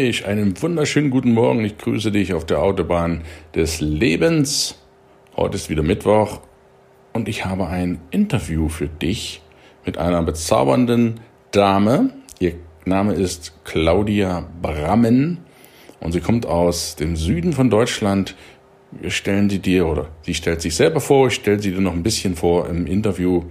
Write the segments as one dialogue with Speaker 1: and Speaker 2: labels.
Speaker 1: Hi, einen wunderschönen guten Morgen. Ich grüße dich auf der Autobahn des Lebens. Heute ist wieder Mittwoch und ich habe ein Interview für dich mit einer bezaubernden Dame. Ihr Name ist Claudia Brammen und sie kommt aus dem Süden von Deutschland. Wir stellen sie dir oder sie stellt sich selber vor, ich stelle sie dir noch ein bisschen vor im Interview.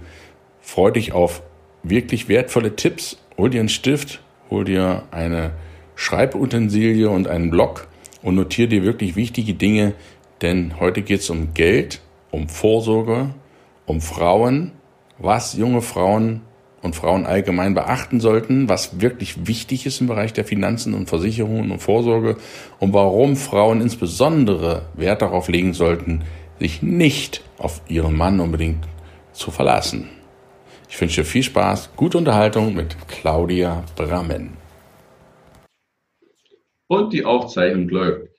Speaker 1: Freu dich auf wirklich wertvolle Tipps. Hol dir einen Stift, hol dir eine Schreibutensilie und einen Block und notiere dir wirklich wichtige Dinge, denn heute geht es um Geld, um Vorsorge, um Frauen, was junge Frauen und Frauen allgemein beachten sollten, was wirklich wichtig ist im Bereich der Finanzen und Versicherungen und Vorsorge und warum Frauen insbesondere Wert darauf legen sollten, sich nicht auf ihren Mann unbedingt zu verlassen. Ich wünsche viel Spaß, gute Unterhaltung mit Claudia Brammen.
Speaker 2: Und die Aufzeichnung läuft.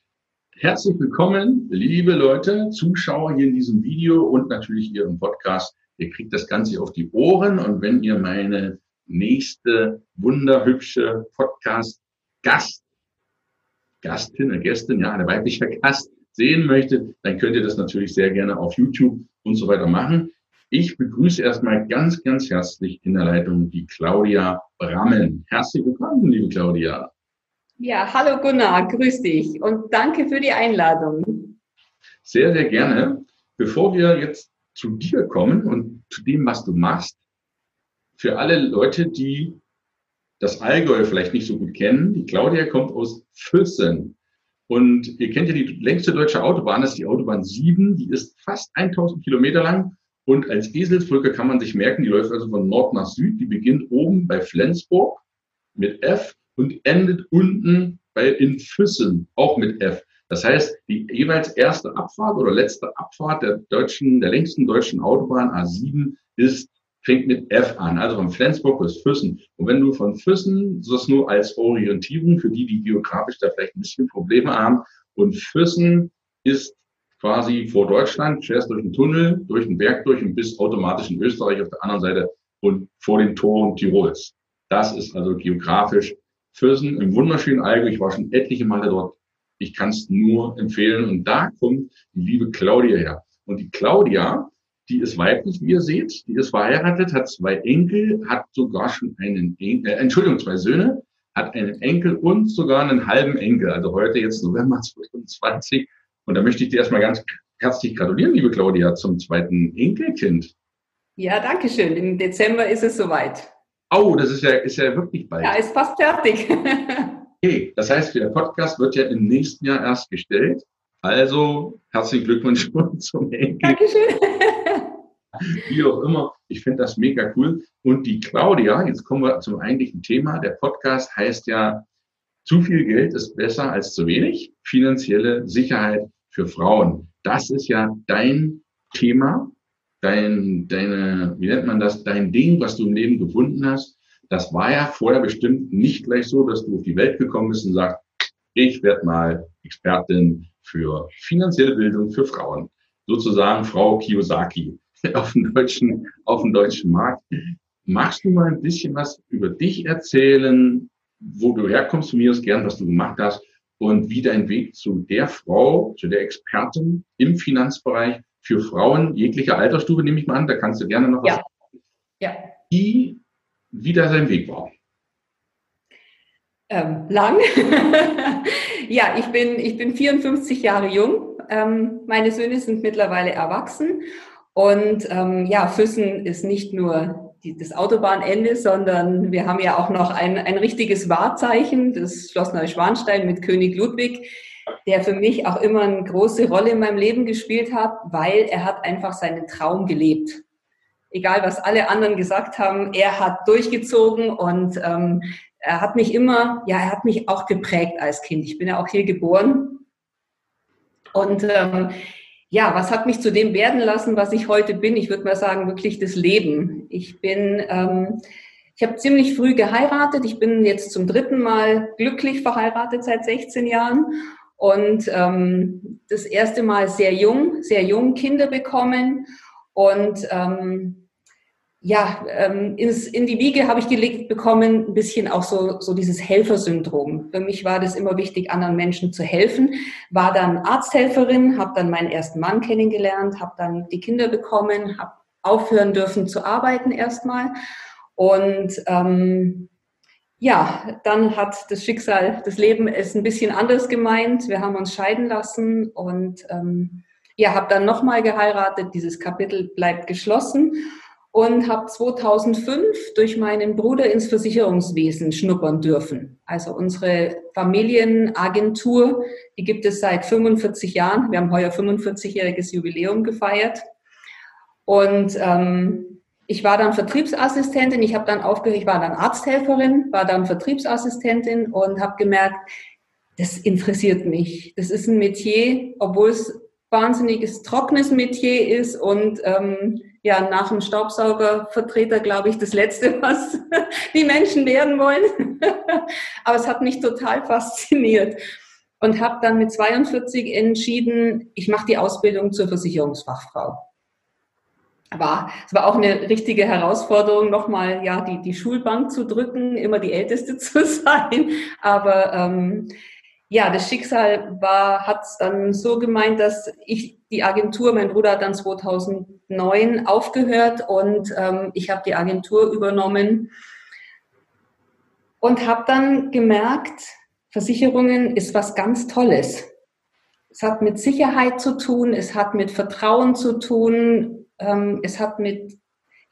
Speaker 2: Herzlich willkommen, liebe Leute, Zuschauer hier in diesem Video und natürlich hier im Podcast. Ihr kriegt das Ganze auf die Ohren und wenn ihr meine nächste wunderhübsche Podcast-Gast, Gastin, eine Gästin, ja, eine weibliche Gast sehen möchtet, dann könnt ihr das natürlich sehr gerne auf YouTube und so weiter machen. Ich begrüße erstmal ganz, ganz herzlich in der Leitung die Claudia Brammen. Herzlich willkommen, liebe Claudia.
Speaker 3: Ja, hallo Gunnar, grüß dich und danke für die Einladung.
Speaker 2: Sehr, sehr gerne. Bevor wir jetzt zu dir kommen und zu dem, was du machst, für alle Leute, die das Allgäu vielleicht nicht so gut kennen, die Claudia kommt aus Füssen. Und ihr kennt ja die längste deutsche Autobahn, das ist die Autobahn 7, die ist fast 1000 Kilometer lang und als Eselsbrücke kann man sich merken, die läuft also von Nord nach Süd. Die beginnt oben bei Flensburg mit F und endet unten bei in Füssen auch mit F. Das heißt, die jeweils erste Abfahrt oder letzte Abfahrt der deutschen, der längsten deutschen Autobahn A7 ist, fängt mit F an, also von Flensburg bis Füssen. Und wenn du von Füssen, das nur als Orientierung für die, die geografisch da vielleicht ein bisschen Probleme haben, und Füssen ist quasi vor Deutschland, fährst durch den Tunnel, durch den Berg durch und bist automatisch in Österreich auf der anderen Seite und vor den Toren Tirols. Das ist also geografisch Fürsen im wunderschönen Allgäu. Ich war schon etliche Male dort. Ich kann es nur empfehlen. Und da kommt die liebe Claudia her. Und die Claudia, die ist weiblich, wie ihr seht. Die ist verheiratet, hat zwei Enkel, hat sogar schon einen Enkel, äh, Entschuldigung, zwei Söhne, hat einen Enkel und sogar einen halben Enkel. Also heute jetzt November 2020 und da möchte ich dir erstmal ganz herzlich gratulieren, liebe Claudia, zum zweiten Enkelkind.
Speaker 3: Ja, danke schön. Im Dezember ist es soweit.
Speaker 2: Oh, das ist ja, ist ja wirklich bald.
Speaker 3: Ja, ist fast fertig.
Speaker 2: okay, das heißt, der Podcast wird ja im nächsten Jahr erst gestellt. Also herzlichen Glückwunsch zum Enkel.
Speaker 3: Dankeschön.
Speaker 2: Wie auch immer. Ich finde das mega cool. Und die Claudia, jetzt kommen wir zum eigentlichen Thema. Der Podcast heißt ja zu viel Geld ist besser als zu wenig. Finanzielle Sicherheit für Frauen. Das ist ja dein Thema, dein, deine, wie nennt man das, dein Ding, was du im Leben gefunden hast. Das war ja vorher bestimmt nicht gleich so, dass du auf die Welt gekommen bist und sagst, ich werde mal Expertin für finanzielle Bildung für Frauen. Sozusagen Frau Kiyosaki auf dem deutschen, auf dem deutschen Markt. Magst du mal ein bisschen was über dich erzählen, wo du herkommst, von mir aus gern, was du gemacht hast und wie dein Weg zu der Frau, zu der Expertin im Finanzbereich für Frauen jeglicher Altersstufe, nehme ich mal an, da kannst du gerne noch
Speaker 3: was ja. sagen. Ja.
Speaker 2: Wie, wie da sein Weg war.
Speaker 3: Ähm, lang. ja, ich bin, ich bin 54 Jahre jung. Ähm, meine Söhne sind mittlerweile erwachsen. Und ähm, ja, Füssen ist nicht nur die, das Autobahnende, sondern wir haben ja auch noch ein, ein richtiges Wahrzeichen, das Schloss Neuschwanstein mit König Ludwig, der für mich auch immer eine große Rolle in meinem Leben gespielt hat, weil er hat einfach seinen Traum gelebt. Egal, was alle anderen gesagt haben, er hat durchgezogen und ähm, er hat mich immer, ja, er hat mich auch geprägt als Kind. Ich bin ja auch hier geboren. Und ähm, ja, was hat mich zu dem werden lassen, was ich heute bin? Ich würde mal sagen, wirklich das Leben. Ich bin, ähm, ich habe ziemlich früh geheiratet. Ich bin jetzt zum dritten Mal glücklich verheiratet seit 16 Jahren und ähm, das erste Mal sehr jung, sehr jung Kinder bekommen und ähm, ja, ähm, ins, in die Wiege habe ich gelegt bekommen, ein bisschen auch so, so dieses Helfersyndrom. Für mich war das immer wichtig, anderen Menschen zu helfen. War dann Arzthelferin, habe dann meinen ersten Mann kennengelernt, habe dann die Kinder bekommen, habe aufhören dürfen zu arbeiten erstmal. Und ähm, ja, dann hat das Schicksal, das Leben es ein bisschen anders gemeint. Wir haben uns scheiden lassen und ähm, ja, habe dann nochmal geheiratet. Dieses Kapitel bleibt geschlossen und habe 2005 durch meinen Bruder ins Versicherungswesen schnuppern dürfen. Also unsere Familienagentur, die gibt es seit 45 Jahren. Wir haben heuer 45-jähriges Jubiläum gefeiert. Und ähm, ich war dann Vertriebsassistentin, ich habe dann aufgehört, ich war dann Arzthelferin, war dann Vertriebsassistentin und habe gemerkt, das interessiert mich. Das ist ein Metier, obwohl es wahnsinniges trockenes Metier ist und ähm, ja nach dem Staubsaugervertreter glaube ich das letzte, was die Menschen werden wollen. Aber es hat mich total fasziniert und habe dann mit 42 entschieden, ich mache die Ausbildung zur Versicherungsfachfrau war, es war auch eine richtige Herausforderung, nochmal ja die, die Schulbank zu drücken, immer die Älteste zu sein. Aber ähm, ja, das Schicksal war, hat es dann so gemeint, dass ich die Agentur, mein Bruder hat dann 2009 aufgehört und ähm, ich habe die Agentur übernommen und habe dann gemerkt, Versicherungen ist was ganz Tolles. Es hat mit Sicherheit zu tun, es hat mit Vertrauen zu tun, ähm, es hat mit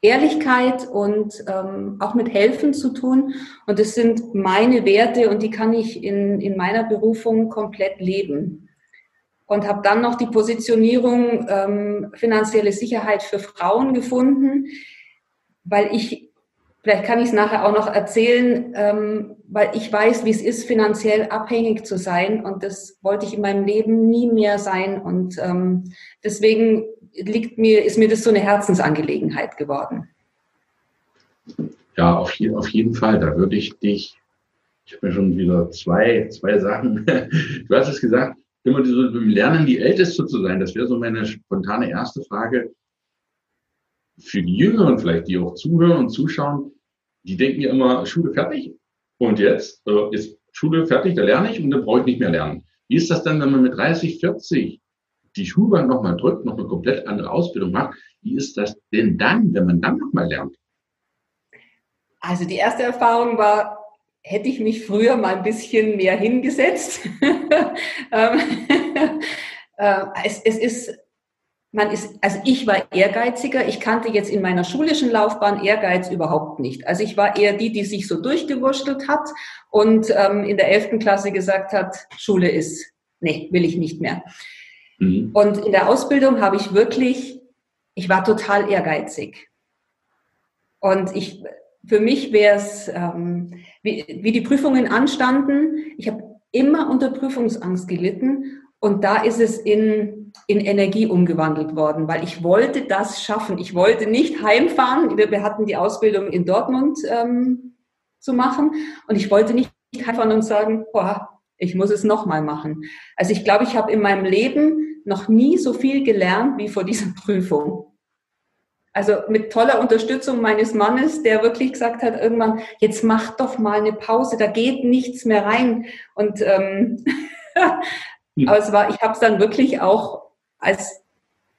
Speaker 3: Ehrlichkeit und ähm, auch mit Helfen zu tun. Und es sind meine Werte und die kann ich in, in meiner Berufung komplett leben. Und habe dann noch die Positionierung ähm, finanzielle Sicherheit für Frauen gefunden, weil ich, vielleicht kann ich es nachher auch noch erzählen, ähm, weil ich weiß, wie es ist, finanziell abhängig zu sein. Und das wollte ich in meinem Leben nie mehr sein. Und ähm, deswegen liegt mir, ist mir das so eine Herzensangelegenheit geworden.
Speaker 2: Ja, auf, je, auf jeden Fall. Da würde ich dich, ich habe mir schon wieder zwei, zwei Sachen, du hast es gesagt, immer so Lernen die Älteste zu sein, das wäre so meine spontane erste Frage. Für die Jüngeren vielleicht, die auch zuhören und zuschauen, die denken ja immer, Schule fertig und jetzt äh, ist Schule fertig, da lerne ich und dann brauche ich nicht mehr lernen. Wie ist das denn, wenn man mit 30, 40 die Schulbank nochmal drückt, noch eine komplett andere Ausbildung macht, wie ist das denn dann, wenn man dann nochmal lernt?
Speaker 3: Also die erste Erfahrung war, hätte ich mich früher mal ein bisschen mehr hingesetzt. Ähm, äh, es, es ist, man ist, also ich war ehrgeiziger. Ich kannte jetzt in meiner schulischen Laufbahn Ehrgeiz überhaupt nicht. Also ich war eher die, die sich so durchgewurschtelt hat und ähm, in der elften Klasse gesagt hat, Schule ist, nee, will ich nicht mehr. Mhm. Und in der Ausbildung habe ich wirklich, ich war total ehrgeizig. Und ich, für mich wäre es, ähm, wie, wie die Prüfungen anstanden, ich habe immer unter Prüfungsangst gelitten und da ist es in, in Energie umgewandelt worden, weil ich wollte das schaffen. Ich wollte nicht heimfahren. Wir, wir hatten die Ausbildung in Dortmund ähm, zu machen und ich wollte nicht heimfahren und sagen, boah, ich muss es nochmal machen. Also ich glaube, ich habe in meinem Leben noch nie so viel gelernt wie vor dieser Prüfung. Also mit toller Unterstützung meines Mannes, der wirklich gesagt hat, irgendwann, jetzt mach doch mal eine Pause, da geht nichts mehr rein. Und ähm, aber es war, ich habe es dann wirklich auch als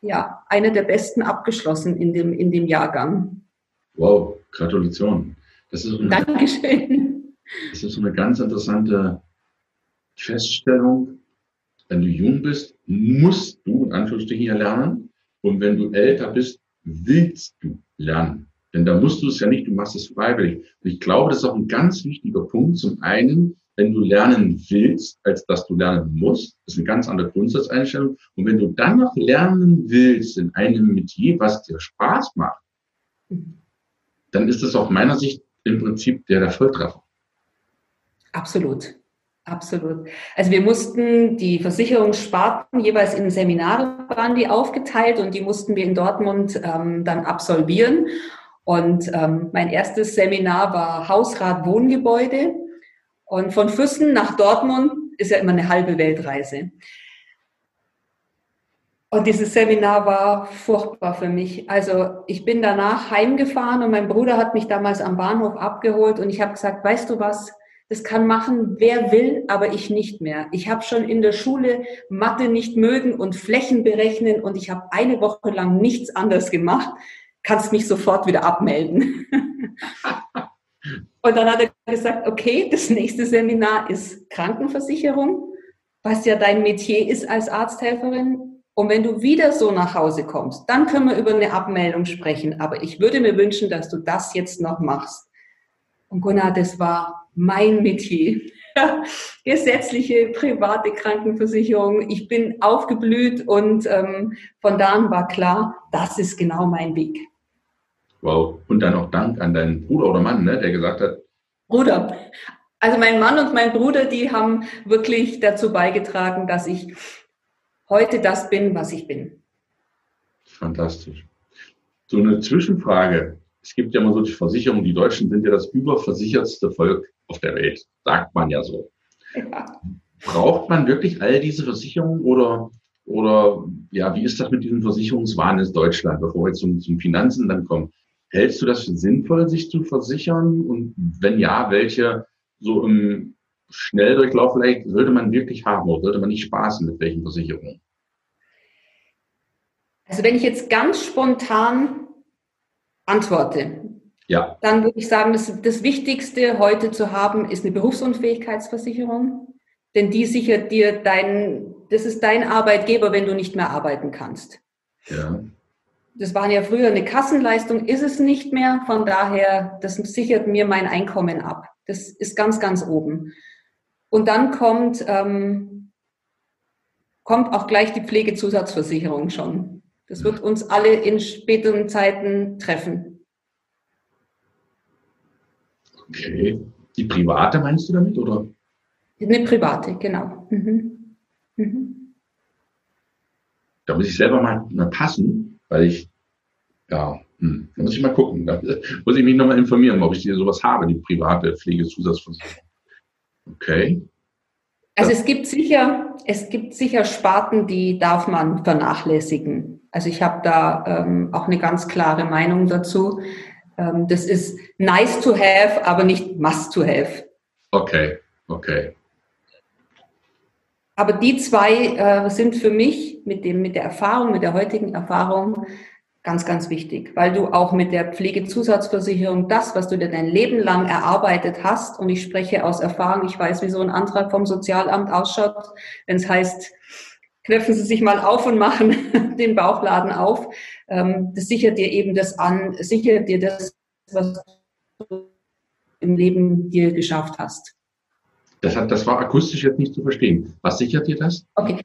Speaker 3: ja eine der besten abgeschlossen in dem in dem Jahrgang.
Speaker 2: Wow, Gratulation.
Speaker 3: Das ist eine, Dankeschön.
Speaker 2: Das ist eine ganz interessante Feststellung, wenn du jung bist, musst du in Anführungsstrichen ja lernen. Und wenn du älter bist, willst du lernen. Denn da musst du es ja nicht, du machst es freiwillig. Und ich glaube, das ist auch ein ganz wichtiger Punkt. Zum einen, wenn du lernen willst, als dass du lernen musst, das ist eine ganz andere Grundsatzeinstellung. Und wenn du dann noch lernen willst in einem Metier, was dir Spaß macht, dann ist das aus meiner Sicht im Prinzip der, der Volltreffer.
Speaker 3: Absolut. Absolut. Also wir mussten die Versicherungssparten jeweils in Seminare waren die aufgeteilt und die mussten wir in Dortmund ähm, dann absolvieren. Und ähm, mein erstes Seminar war Hausrat Wohngebäude. Und von Füssen nach Dortmund ist ja immer eine halbe Weltreise. Und dieses Seminar war furchtbar für mich. Also ich bin danach heimgefahren und mein Bruder hat mich damals am Bahnhof abgeholt und ich habe gesagt, weißt du was, das kann machen, wer will, aber ich nicht mehr. Ich habe schon in der Schule Mathe nicht mögen und Flächen berechnen und ich habe eine Woche lang nichts anderes gemacht. Kannst mich sofort wieder abmelden. und dann hat er gesagt, okay, das nächste Seminar ist Krankenversicherung, was ja dein Metier ist als Arzthelferin. Und wenn du wieder so nach Hause kommst, dann können wir über eine Abmeldung sprechen. Aber ich würde mir wünschen, dass du das jetzt noch machst. Und Gunnar, das war mein Metier. Gesetzliche, private Krankenversicherung. Ich bin aufgeblüht und ähm, von da an war klar, das ist genau mein Weg.
Speaker 2: Wow. Und dann auch Dank an deinen Bruder oder Mann, ne, der gesagt hat.
Speaker 3: Bruder. Also mein Mann und mein Bruder, die haben wirklich dazu beigetragen, dass ich heute das bin, was ich bin.
Speaker 2: Fantastisch. So eine Zwischenfrage. Es gibt ja immer so die Versicherungen, die Deutschen sind ja das überversichertste Volk auf der Welt, sagt man ja so. Ja. Braucht man wirklich all diese Versicherungen oder, oder ja, wie ist das mit diesem Versicherungswahn in Deutschland, bevor wir zum, zum Finanzen dann kommen? Hältst du das für sinnvoll, sich zu versichern? Und wenn ja, welche so im Schnelldurchlauf vielleicht sollte man wirklich haben oder sollte man nicht spaßen mit welchen Versicherungen?
Speaker 3: Also wenn ich jetzt ganz spontan antworte,
Speaker 2: ja.
Speaker 3: dann würde ich sagen, das, das Wichtigste heute zu haben ist eine Berufsunfähigkeitsversicherung, denn die sichert dir dein, das ist dein Arbeitgeber, wenn du nicht mehr arbeiten kannst.
Speaker 2: Ja.
Speaker 3: Das war ja früher eine Kassenleistung, ist es nicht mehr. Von daher, das sichert mir mein Einkommen ab. Das ist ganz, ganz oben. Und dann kommt, ähm, kommt auch gleich die Pflegezusatzversicherung schon. Das wird uns alle in späteren Zeiten treffen.
Speaker 2: Okay. Die private meinst du damit, oder?
Speaker 3: Eine private, genau. Mhm. Mhm.
Speaker 2: Da muss ich selber mal, mal passen, weil ich, ja, hm, da muss ich mal gucken. Da muss ich mich nochmal informieren, ob ich hier sowas habe, die private Pflegezusatzversicherung. Okay.
Speaker 3: Also es gibt sicher, es gibt sicher Sparten, die darf man vernachlässigen. Also ich habe da ähm, auch eine ganz klare Meinung dazu. Ähm, das ist nice to have, aber nicht must to have.
Speaker 2: Okay, okay.
Speaker 3: Aber die zwei äh, sind für mich mit dem, mit der Erfahrung, mit der heutigen Erfahrung Ganz, ganz wichtig, weil du auch mit der Pflegezusatzversicherung das, was du dir dein Leben lang erarbeitet hast, und ich spreche aus Erfahrung, ich weiß, wie so ein Antrag vom Sozialamt ausschaut, wenn es heißt, knöpfen Sie sich mal auf und machen den Bauchladen auf. Ähm, das sichert dir eben das an, sichert dir das, was du im Leben dir geschafft hast.
Speaker 2: Das, hat, das war akustisch jetzt nicht zu verstehen. Was sichert dir das?
Speaker 3: Okay.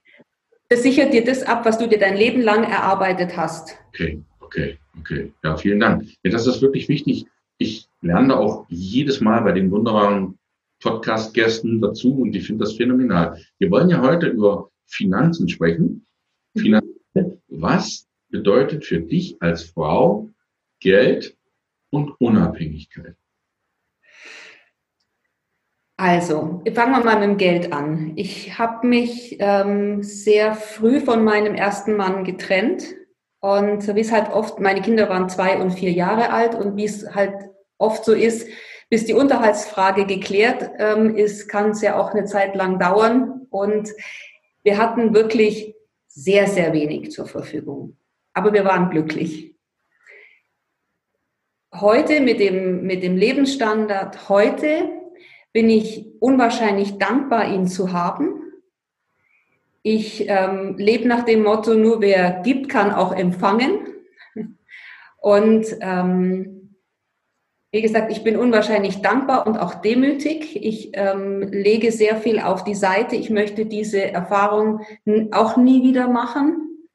Speaker 3: Das sichert dir das ab, was du dir dein Leben lang erarbeitet hast.
Speaker 2: Okay, okay, okay. Ja, vielen Dank. Ja, das ist wirklich wichtig. Ich lerne auch jedes Mal bei den wunderbaren Podcast-Gästen dazu und ich finde das phänomenal. Wir wollen ja heute über Finanzen sprechen. Finanzen. Was bedeutet für dich als Frau Geld und Unabhängigkeit?
Speaker 3: Also, fangen wir mal mit dem Geld an. Ich habe mich ähm, sehr früh von meinem ersten Mann getrennt. Und wie es halt oft, meine Kinder waren zwei und vier Jahre alt und wie es halt oft so ist, bis die Unterhaltsfrage geklärt ähm, ist, kann es ja auch eine Zeit lang dauern. Und wir hatten wirklich sehr, sehr wenig zur Verfügung. Aber wir waren glücklich. Heute mit dem, mit dem Lebensstandard heute bin ich unwahrscheinlich dankbar, ihn zu haben. Ich ähm, lebe nach dem Motto, nur wer gibt, kann auch empfangen. Und ähm, wie gesagt, ich bin unwahrscheinlich dankbar und auch demütig. Ich ähm, lege sehr viel auf die Seite. Ich möchte diese Erfahrung auch nie wieder machen.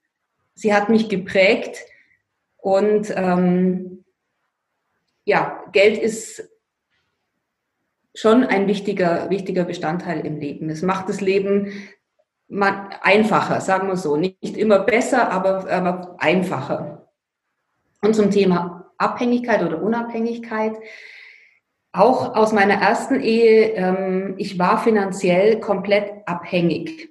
Speaker 3: Sie hat mich geprägt und ähm, ja, Geld ist schon ein wichtiger, wichtiger Bestandteil im Leben. Es macht das Leben einfacher, sagen wir so. Nicht immer besser, aber, aber einfacher. Und zum Thema Abhängigkeit oder Unabhängigkeit. Auch aus meiner ersten Ehe, ähm, ich war finanziell komplett abhängig.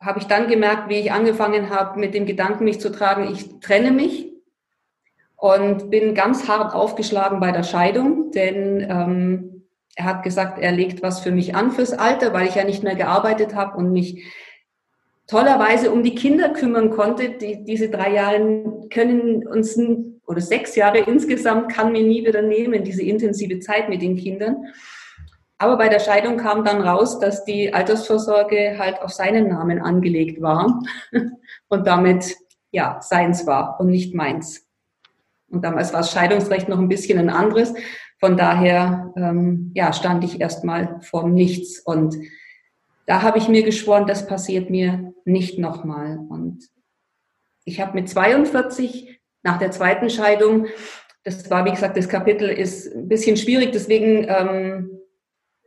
Speaker 3: habe ich dann gemerkt, wie ich angefangen habe, mit dem Gedanken, mich zu tragen, ich trenne mich und bin ganz hart aufgeschlagen bei der Scheidung, denn ähm, er hat gesagt, er legt was für mich an fürs Alter, weil ich ja nicht mehr gearbeitet habe und mich tollerweise um die Kinder kümmern konnte. Die, diese drei Jahre können uns, oder sechs Jahre insgesamt, kann mir nie wieder nehmen, diese intensive Zeit mit den Kindern. Aber bei der Scheidung kam dann raus, dass die Altersvorsorge halt auf seinen Namen angelegt war und damit ja seins war und nicht meins. Und damals war das Scheidungsrecht noch ein bisschen ein anderes. Von daher ähm, ja, stand ich erstmal vor nichts. Und da habe ich mir geschworen, das passiert mir nicht nochmal. Und ich habe mit 42 nach der zweiten Scheidung, das war wie gesagt, das Kapitel ist ein bisschen schwierig, deswegen ähm,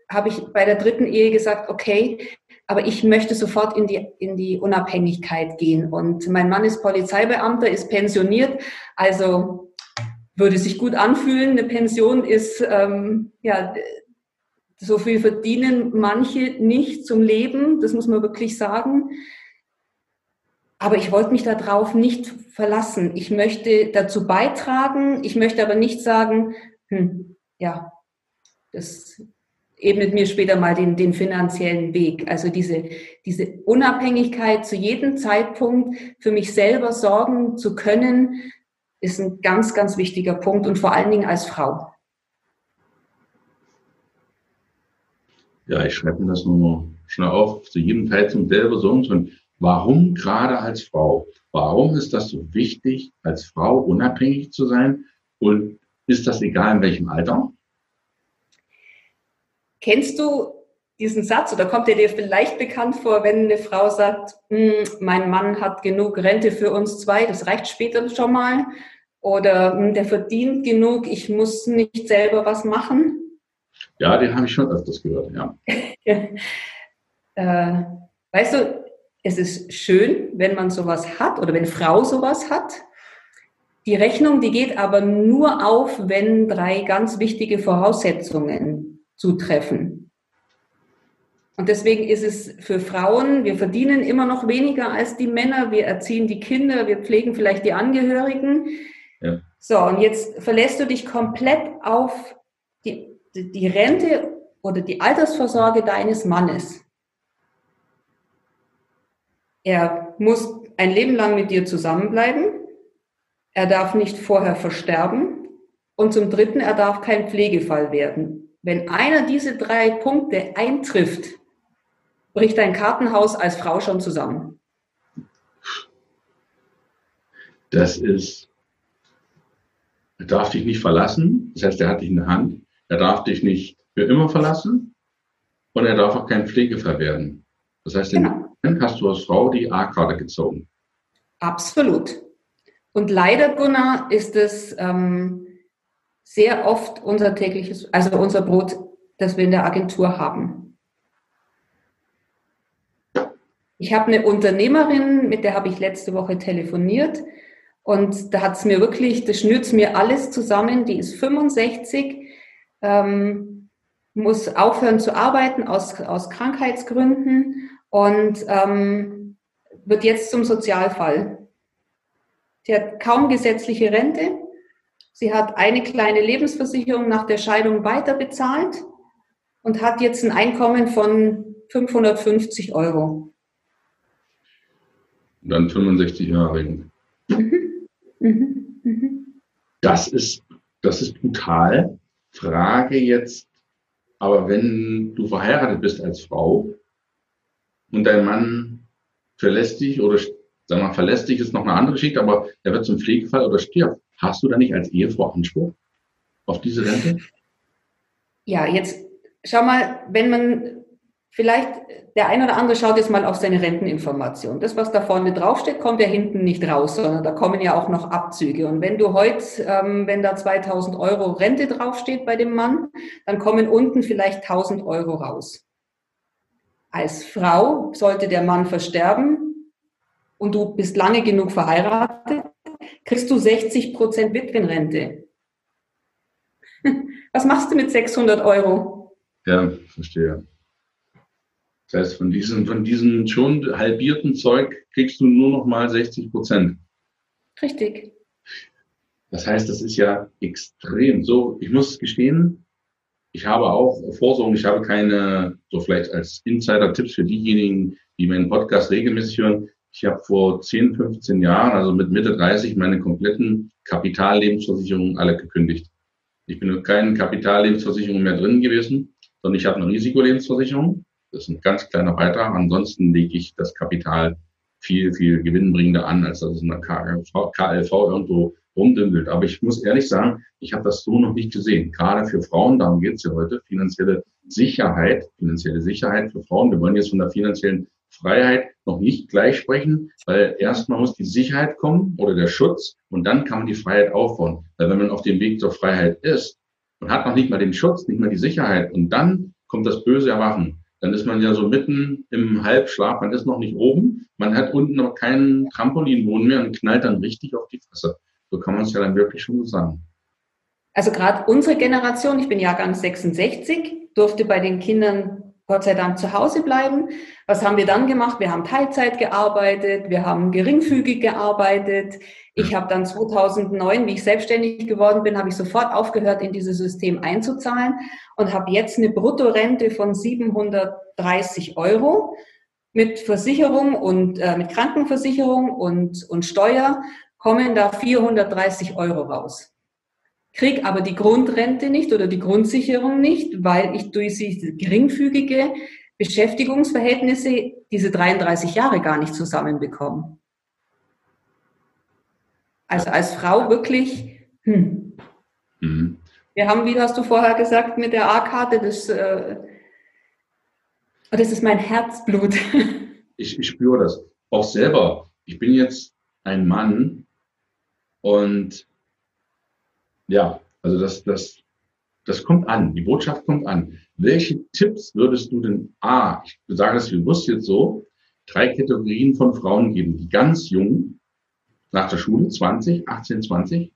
Speaker 3: habe ich bei der dritten Ehe gesagt, okay, aber ich möchte sofort in die, in die Unabhängigkeit gehen. Und mein Mann ist Polizeibeamter, ist pensioniert, also würde sich gut anfühlen. Eine Pension ist, ähm, ja, so viel verdienen manche nicht zum Leben, das muss man wirklich sagen. Aber ich wollte mich darauf nicht verlassen. Ich möchte dazu beitragen, ich möchte aber nicht sagen, hm, ja, das ebnet mir später mal den, den finanziellen Weg. Also diese, diese Unabhängigkeit zu jedem Zeitpunkt für mich selber sorgen zu können, ist ein ganz, ganz wichtiger Punkt und vor allen Dingen als Frau.
Speaker 2: Ja, ich schreibe mir das nur schnell auf, zu jedem Zeitpunkt selber sorgen zu können. Warum gerade als Frau? Warum ist das so wichtig, als Frau unabhängig zu sein? Und ist das egal in welchem Alter?
Speaker 3: Kennst du diesen Satz oder kommt er dir vielleicht bekannt vor, wenn eine Frau sagt, hm, mein Mann hat genug Rente für uns zwei, das reicht später schon mal? Oder hm, der verdient genug, ich muss nicht selber was machen?
Speaker 2: Ja, den habe ich schon öfters gehört, ja.
Speaker 3: äh, weißt du, es ist schön, wenn man sowas hat oder wenn Frau sowas hat. Die Rechnung, die geht aber nur auf, wenn drei ganz wichtige Voraussetzungen zutreffen. Und deswegen ist es für Frauen, wir verdienen immer noch weniger als die Männer, wir erziehen die Kinder, wir pflegen vielleicht die Angehörigen. Ja. So, und jetzt verlässt du dich komplett auf die, die Rente oder die Altersvorsorge deines Mannes. Er muss ein Leben lang mit dir zusammenbleiben. Er darf nicht vorher versterben. Und zum Dritten, er darf kein Pflegefall werden. Wenn einer diese drei Punkte eintrifft, bricht dein Kartenhaus als Frau schon zusammen.
Speaker 2: Das ist, er darf dich nicht verlassen, das heißt, er hat dich in der Hand, er darf dich nicht für immer verlassen und er darf auch kein Pflegefall werden. Das heißt, genau. dann hast du als Frau die A-Karte gezogen.
Speaker 3: Absolut. Und leider, Gunnar, ist es ähm, sehr oft unser tägliches, also unser Brot, das wir in der Agentur haben. Ich habe eine Unternehmerin, mit der habe ich letzte Woche telefoniert und da hat es mir wirklich, das schnürt mir alles zusammen. Die ist 65, ähm, muss aufhören zu arbeiten aus, aus Krankheitsgründen und ähm, wird jetzt zum Sozialfall. Sie hat kaum gesetzliche Rente, Sie hat eine kleine Lebensversicherung nach der Scheidung weiter bezahlt und hat jetzt ein Einkommen von 550 Euro.
Speaker 2: dann 65 Jahre. Mhm. Mhm. Mhm. Das ist, das ist brutal. Frage jetzt, aber wenn du verheiratet bist als Frau und dein Mann verlässt dich oder sag mal, verlässt dich ist noch eine andere Geschichte, aber er wird zum Pflegefall oder stirbt. Hast du da nicht als Ehefrau Anspruch auf diese Rente?
Speaker 3: Ja, jetzt schau mal, wenn man vielleicht, der eine oder andere schaut jetzt mal auf seine Renteninformation. Das, was da vorne draufsteht, kommt ja hinten nicht raus, sondern da kommen ja auch noch Abzüge. Und wenn du heute, ähm, wenn da 2000 Euro Rente draufsteht bei dem Mann, dann kommen unten vielleicht 1000 Euro raus. Als Frau sollte der Mann versterben und du bist lange genug verheiratet, kriegst du 60 Prozent Witwenrente. Was machst du mit 600 Euro?
Speaker 2: Ja, verstehe. Das heißt, von diesem, von diesem schon halbierten Zeug kriegst du nur noch mal 60 Prozent.
Speaker 3: Richtig.
Speaker 2: Das heißt, das ist ja extrem. So, ich muss gestehen, ich habe auch Vorsorgen, ich habe keine, so vielleicht als Insider-Tipps für diejenigen, die meinen Podcast regelmäßig hören. Ich habe vor 10, 15 Jahren, also mit Mitte 30, meine kompletten Kapitallebensversicherungen alle gekündigt. Ich bin in keinen Kapitallebensversicherungen mehr drin gewesen, sondern ich habe eine Risikolebensversicherung. Das ist ein ganz kleiner Beitrag. Ansonsten lege ich das Kapital viel, viel gewinnbringender an, als dass es in der KLV irgendwo rumdümpelt. Aber ich muss ehrlich sagen, ich habe das so noch nicht gesehen. Gerade für Frauen, darum geht es ja heute, finanzielle Sicherheit, finanzielle Sicherheit für Frauen. Wir wollen jetzt von der finanziellen Freiheit noch nicht gleich sprechen, weil erstmal muss die Sicherheit kommen oder der Schutz und dann kann man die Freiheit aufbauen. Weil wenn man auf dem Weg zur Freiheit ist und hat noch nicht mal den Schutz, nicht mal die Sicherheit und dann kommt das böse Erwachen, dann ist man ja so mitten im Halbschlaf, man ist noch nicht oben, man hat unten noch keinen Trampolinboden mehr und knallt dann richtig auf die Fresse. So kann man es ja dann wirklich schon sagen.
Speaker 3: Also gerade unsere Generation, ich bin Jahrgang 66, durfte bei den Kindern Gott sei Dank zu Hause bleiben. Was haben wir dann gemacht? Wir haben Teilzeit gearbeitet, wir haben geringfügig gearbeitet. Ich habe dann 2009, wie ich selbstständig geworden bin, habe ich sofort aufgehört, in dieses System einzuzahlen und habe jetzt eine Bruttorente von 730 Euro mit Versicherung und äh, mit Krankenversicherung und, und Steuer kommen da 430 Euro raus kriege aber die Grundrente nicht oder die Grundsicherung nicht, weil ich durch diese geringfügige Beschäftigungsverhältnisse diese 33 Jahre gar nicht zusammenbekomme. Also als Frau wirklich, hm. Mhm. Wir haben, wie hast du vorher gesagt, mit der A-Karte, das, äh, das ist mein Herzblut.
Speaker 2: Ich, ich spüre das auch selber. Ich bin jetzt ein Mann und ja, also das, das, das kommt an, die Botschaft kommt an. Welche Tipps würdest du denn, A, ich sage das bewusst jetzt so, drei Kategorien von Frauen geben, die ganz jung, nach der Schule, 20, 18, 20,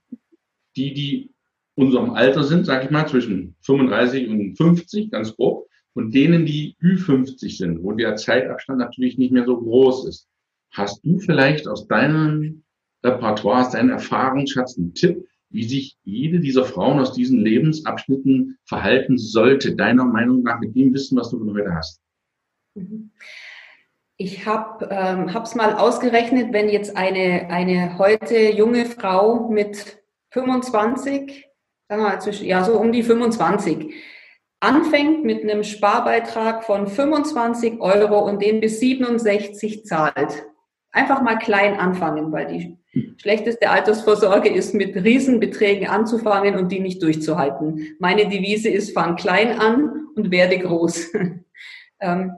Speaker 2: die, die unserem Alter sind, sage ich mal, zwischen 35 und 50, ganz grob, und denen, die Ü50 sind, wo der Zeitabstand natürlich nicht mehr so groß ist. Hast du vielleicht aus deinem Repertoire, aus deinem Erfahrungsschatz einen Tipp, wie sich jede dieser Frauen aus diesen Lebensabschnitten verhalten sollte, deiner Meinung nach, mit dem Wissen, was du von heute hast?
Speaker 3: Mhm. Ich habe ähm, mal ausgerechnet, wenn jetzt eine, eine heute junge Frau mit 25, sagen wir mal zwischen, ja, so um die 25, anfängt mit einem Sparbeitrag von 25 Euro und den bis 67 zahlt. Einfach mal klein anfangen, weil die Schlechteste Altersvorsorge ist, mit Riesenbeträgen anzufangen und die nicht durchzuhalten. Meine Devise ist, fang klein an und werde groß. Ähm,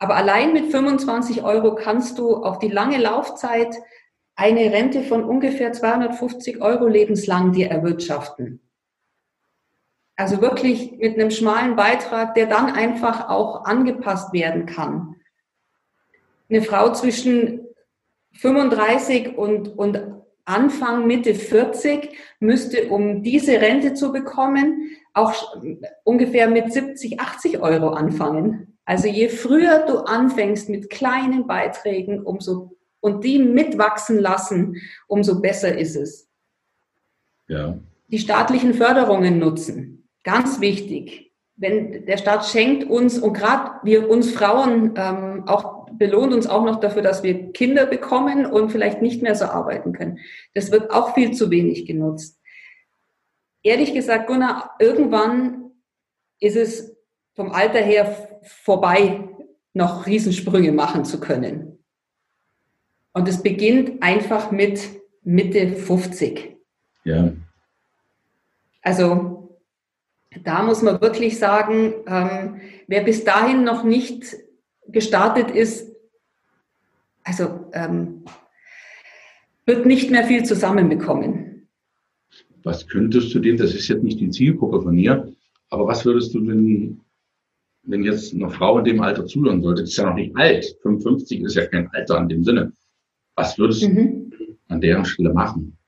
Speaker 3: aber allein mit 25 Euro kannst du auf die lange Laufzeit eine Rente von ungefähr 250 Euro lebenslang dir erwirtschaften. Also wirklich mit einem schmalen Beitrag, der dann einfach auch angepasst werden kann. Eine Frau zwischen 35 und, und Anfang, Mitte 40 müsste, um diese Rente zu bekommen, auch ungefähr mit 70, 80 Euro anfangen. Also je früher du anfängst mit kleinen Beiträgen, umso und die mitwachsen lassen, umso besser ist es. Ja. Die staatlichen Förderungen nutzen, ganz wichtig. Wenn der Staat schenkt uns und gerade wir uns Frauen ähm, auch belohnt uns auch noch dafür, dass wir Kinder bekommen und vielleicht nicht mehr so arbeiten können. Das wird auch viel zu wenig genutzt. Ehrlich gesagt, Gunnar, irgendwann ist es vom Alter her vorbei, noch Riesensprünge machen zu können. Und es beginnt einfach mit Mitte 50. Ja. Also da muss man wirklich sagen, ähm, wer bis dahin noch nicht gestartet ist, also ähm, wird nicht mehr viel zusammenbekommen.
Speaker 2: Was könntest du denn, das ist jetzt nicht die Zielgruppe von mir, aber was würdest du denn, wenn jetzt eine Frau in dem Alter zuhören sollte, ist ja noch nicht alt, 55 ist ja kein Alter in dem Sinne, was würdest mhm. du an deren Stelle machen?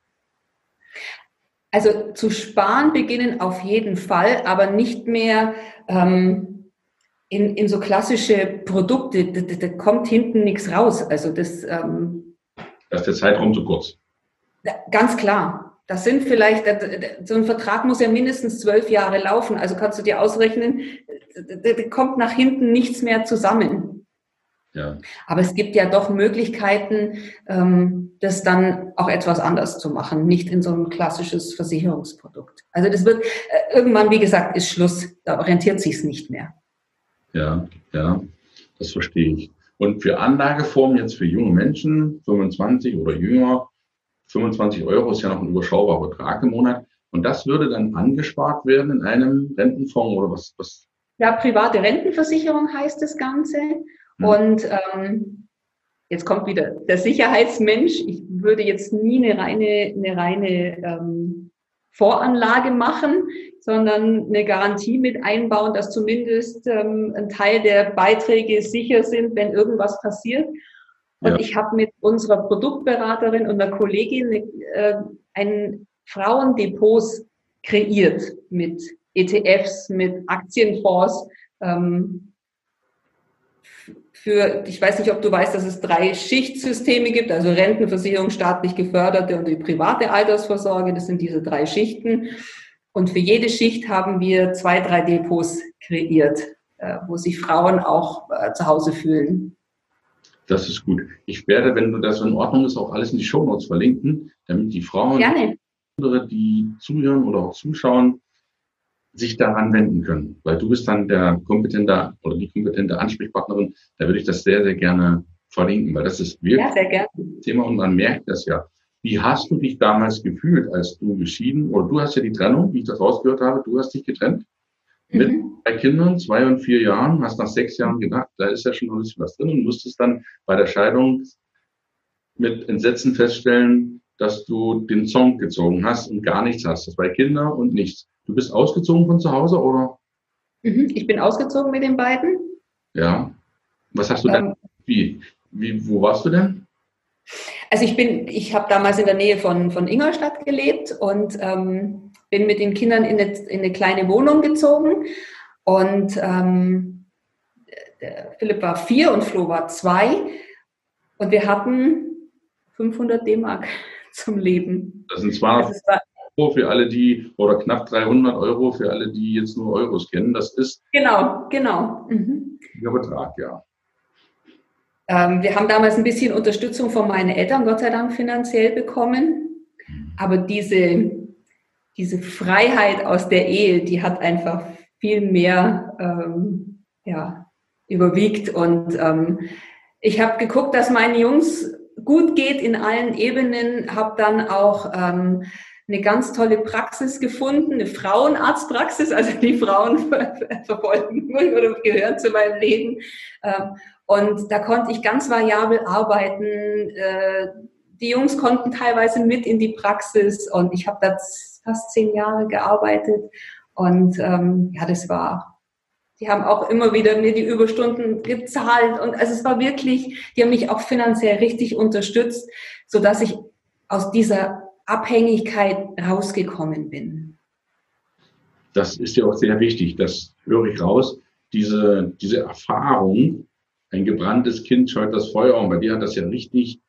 Speaker 3: Also zu sparen beginnen auf jeden Fall, aber nicht mehr ähm, in, in so klassische Produkte, da, da, da kommt hinten nichts raus. Also das. Ähm,
Speaker 2: da ist der Zeitraum zu kurz.
Speaker 3: Ganz klar. Das sind vielleicht, so ein Vertrag muss ja mindestens zwölf Jahre laufen. Also kannst du dir ausrechnen, da kommt nach hinten nichts mehr zusammen. Ja. Aber es gibt ja doch Möglichkeiten, ähm, das dann auch etwas anders zu machen, nicht in so ein klassisches Versicherungsprodukt. Also das wird äh, irgendwann, wie gesagt, ist Schluss. Da orientiert sich es nicht mehr.
Speaker 2: Ja, ja, das verstehe ich. Und für Anlageformen jetzt für junge Menschen, 25 oder jünger, 25 Euro ist ja noch ein überschaubarer Betrag im Monat. Und das würde dann angespart werden in einem Rentenfonds oder was? was?
Speaker 3: Ja, private Rentenversicherung heißt das Ganze. Hm. Und ähm, jetzt kommt wieder der Sicherheitsmensch. Ich würde jetzt nie eine reine, eine reine ähm, Voranlage machen, sondern eine Garantie mit einbauen, dass zumindest ähm, ein Teil der Beiträge sicher sind, wenn irgendwas passiert. Und ja. ich habe mit unserer Produktberaterin und einer Kollegin äh, ein Frauendepots kreiert mit ETFs, mit Aktienfonds. Ähm, für, ich weiß nicht, ob du weißt, dass es drei Schichtsysteme gibt, also Rentenversicherung, staatlich geförderte und die private Altersvorsorge. Das sind diese drei Schichten. Und für jede Schicht haben wir zwei, drei Depots kreiert, äh, wo sich Frauen auch äh, zu Hause fühlen.
Speaker 2: Das ist gut. Ich werde, wenn du das in Ordnung ist, auch alles in die Show Notes verlinken, damit die Frauen, Gerne. die zuhören oder auch zuschauen, sich daran wenden können. Weil du bist dann der kompetente oder die kompetente Ansprechpartnerin. Da würde ich das sehr, sehr gerne verlinken, weil das ist wirklich ja, gerne. Thema und man merkt das ja. Wie hast du dich damals gefühlt, als du geschieden, oder du hast ja die Trennung, wie ich das rausgehört habe, du hast dich getrennt mit mhm. drei Kindern, zwei und vier Jahren, hast nach sechs Jahren gedacht, da ist ja schon ein bisschen was drin und musstest dann bei der Scheidung mit Entsetzen feststellen, dass du den Song gezogen hast und gar nichts hast. Das war Kinder und nichts. Du bist ausgezogen von zu Hause oder?
Speaker 3: Mhm, ich bin ausgezogen mit den beiden.
Speaker 2: Ja. Was hast du ähm, denn? Wie, wie, wo warst du denn?
Speaker 3: Also ich bin, ich habe damals in der Nähe von, von Ingolstadt gelebt und ähm, bin mit den Kindern in eine, in eine kleine Wohnung gezogen und ähm, Philipp war vier und Flo war zwei und wir hatten 500 D-Mark zum Leben.
Speaker 2: Das sind 200 Euro für alle, die, oder knapp 300 Euro für alle, die jetzt nur Euros kennen. Das ist.
Speaker 3: Genau, genau. Mhm.
Speaker 2: Der Betrag, ja.
Speaker 3: Ähm, wir haben damals ein bisschen Unterstützung von meinen Eltern, Gott sei Dank, finanziell bekommen. Aber diese diese Freiheit aus der Ehe, die hat einfach viel mehr ähm, ja, überwiegt. Und ähm, ich habe geguckt, dass meinen Jungs gut geht in allen Ebenen, habe dann auch ähm, eine ganz tolle Praxis gefunden, eine Frauenarztpraxis, also die Frauen verfolgen oder gehören zu meinem Leben. Ähm, und da konnte ich ganz variabel arbeiten. Äh, die Jungs konnten teilweise mit in die Praxis und ich habe das fast zehn Jahre gearbeitet. Und ähm, ja, das war, die haben auch immer wieder mir die Überstunden gezahlt. Und also es war wirklich, die haben mich auch finanziell richtig unterstützt, sodass ich aus dieser Abhängigkeit rausgekommen bin.
Speaker 2: Das ist ja auch sehr wichtig, das höre ich raus. Diese, diese Erfahrung, ein gebranntes Kind scheut das Feuer. Und bei dir hat das ja richtig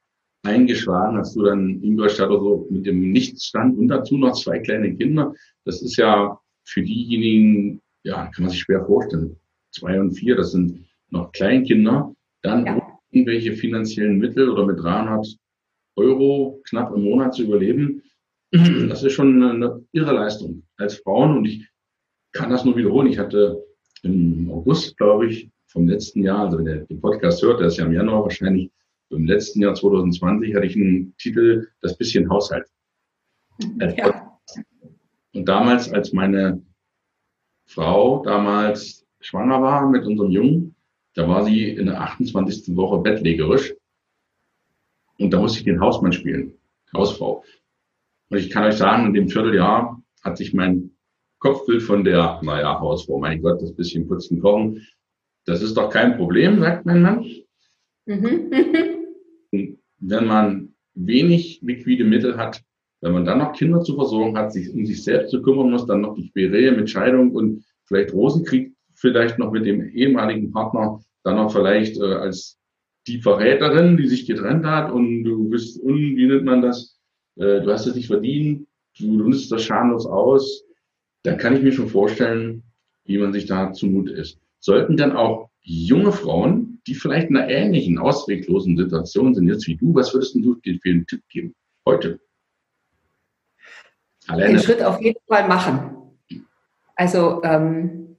Speaker 2: eingeschlagen, hast du dann Ingolstadt oder so mit dem Nichtstand und dazu noch zwei kleine Kinder. Das ist ja für diejenigen, ja, kann man sich schwer vorstellen. Zwei und vier, das sind noch Kleinkinder. Dann ja. irgendwelche finanziellen Mittel oder mit 300 Euro knapp im Monat zu überleben. Das ist schon eine irre Leistung als Frauen. Und ich kann das nur wiederholen. Ich hatte im August, glaube ich, vom letzten Jahr, also wenn der den Podcast hört, der ist ja im Januar wahrscheinlich, im letzten Jahr 2020 hatte ich einen Titel Das bisschen Haushalt. Ja. Und damals, als meine Frau damals schwanger war mit unserem Jungen, da war sie in der 28. Woche bettlägerisch. Und da musste ich den Hausmann spielen, Hausfrau. Und ich kann euch sagen, in dem Vierteljahr hat sich mein Kopfbild von der, naja, Hausfrau, mein Gott, das bisschen putzen, kochen, das ist doch kein Problem, sagt mein Mann. Mhm. wenn man wenig liquide Mittel hat, wenn man dann noch Kinder zu versorgen hat, sich um sich selbst zu kümmern muss, dann noch die Querele mit Scheidung und vielleicht Rosenkrieg vielleicht noch mit dem ehemaligen Partner dann noch vielleicht äh, als die Verräterin, die sich getrennt hat und du bist, un, wie nennt man das, äh, du hast es nicht verdient, du, du nutzt das schamlos aus, dann kann ich mir schon vorstellen, wie man sich da zumute ist. Sollten dann auch junge Frauen, die vielleicht in einer ähnlichen, ausweglosen Situation sind jetzt wie du, was würdest du dir für einen Tipp geben heute?
Speaker 3: Alleine. Den Schritt auf jeden Fall machen. Also ähm,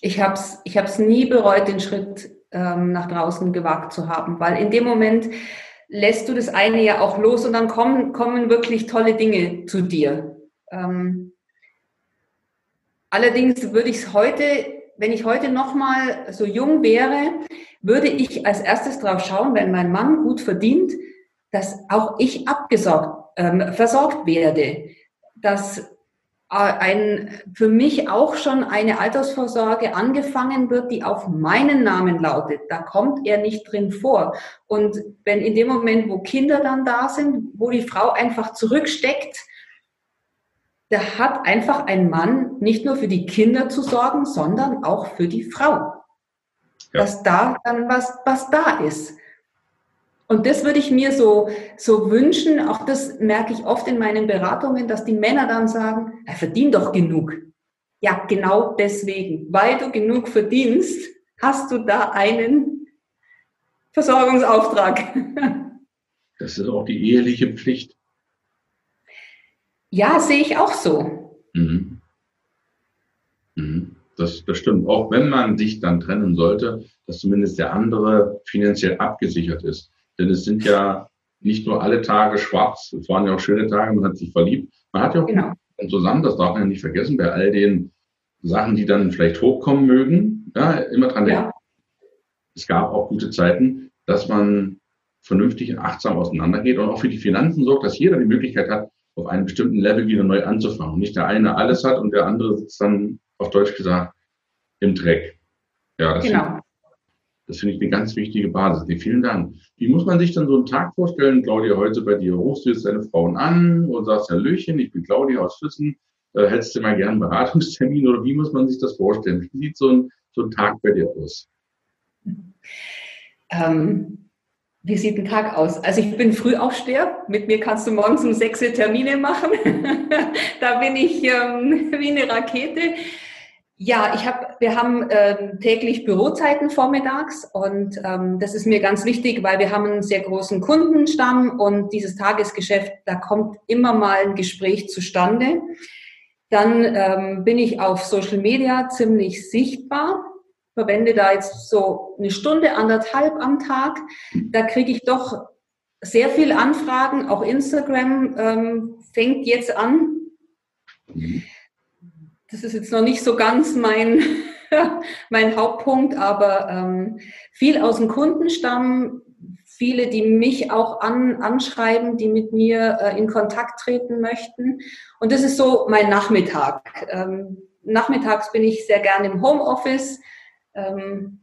Speaker 3: ich habe es ich hab's nie bereut, den Schritt ähm, nach draußen gewagt zu haben, weil in dem Moment lässt du das eine ja auch los und dann kommen, kommen wirklich tolle Dinge zu dir. Ähm, allerdings würde ich es heute, wenn ich heute nochmal so jung wäre, würde ich als erstes drauf schauen, wenn mein Mann gut verdient, dass auch ich abgesorgt, ähm, versorgt werde, dass ein, für mich auch schon eine Altersvorsorge angefangen wird, die auf meinen Namen lautet. Da kommt er nicht drin vor. Und wenn in dem Moment, wo Kinder dann da sind, wo die Frau einfach zurücksteckt, da hat einfach ein Mann nicht nur für die Kinder zu sorgen, sondern auch für die Frau. Ja. Dass da dann was, was da ist. Und das würde ich mir so, so wünschen. Auch das merke ich oft in meinen Beratungen, dass die Männer dann sagen, er verdient doch genug. Ja, genau deswegen. Weil du genug verdienst, hast du da einen Versorgungsauftrag.
Speaker 2: Das ist auch die eheliche Pflicht.
Speaker 3: Ja, sehe ich auch so. Mhm.
Speaker 2: Mhm. Das, das stimmt. Auch wenn man sich dann trennen sollte, dass zumindest der andere finanziell abgesichert ist. Denn es sind ja nicht nur alle Tage schwarz, es waren ja auch schöne Tage, man hat sich verliebt. Man hat ja auch genau. zusammen, das darf man ja nicht vergessen, bei all den Sachen, die dann vielleicht hochkommen mögen, ja, immer dran denken. Ja. Es gab auch gute Zeiten, dass man vernünftig und achtsam auseinandergeht und auch für die Finanzen sorgt, dass jeder die Möglichkeit hat, auf einem bestimmten Level wieder neu anzufangen. Und nicht der eine alles hat und der andere sitzt dann, auf Deutsch gesagt, im Dreck. Ja, das genau. Das finde ich eine ganz wichtige Basis. Nee, vielen Dank. Wie muss man sich dann so einen Tag vorstellen? Claudia, heute bei dir rufst du jetzt deine Frauen an und sagst, Hallöchen, ich bin Claudia aus Füssen. Äh, hättest du mal gerne einen Beratungstermin oder wie muss man sich das vorstellen? Wie sieht so ein, so ein Tag bei dir aus?
Speaker 3: Ähm, wie sieht ein Tag aus? Also ich bin Frühaufsteher. Mit mir kannst du morgens um sechs Termine machen. da bin ich ähm, wie eine Rakete. Ja, ich habe, wir haben ähm, täglich Bürozeiten vormittags und ähm, das ist mir ganz wichtig, weil wir haben einen sehr großen Kundenstamm und dieses Tagesgeschäft, da kommt immer mal ein Gespräch zustande. Dann ähm, bin ich auf Social Media ziemlich sichtbar, verwende da jetzt so eine Stunde, anderthalb am Tag. Da kriege ich doch sehr viel Anfragen, auch Instagram ähm, fängt jetzt an. Mhm das ist jetzt noch nicht so ganz mein, mein Hauptpunkt, aber ähm, viel aus dem Kundenstamm, viele, die mich auch an, anschreiben, die mit mir äh, in Kontakt treten möchten. Und das ist so mein Nachmittag. Ähm, nachmittags bin ich sehr gerne im Homeoffice. Ähm,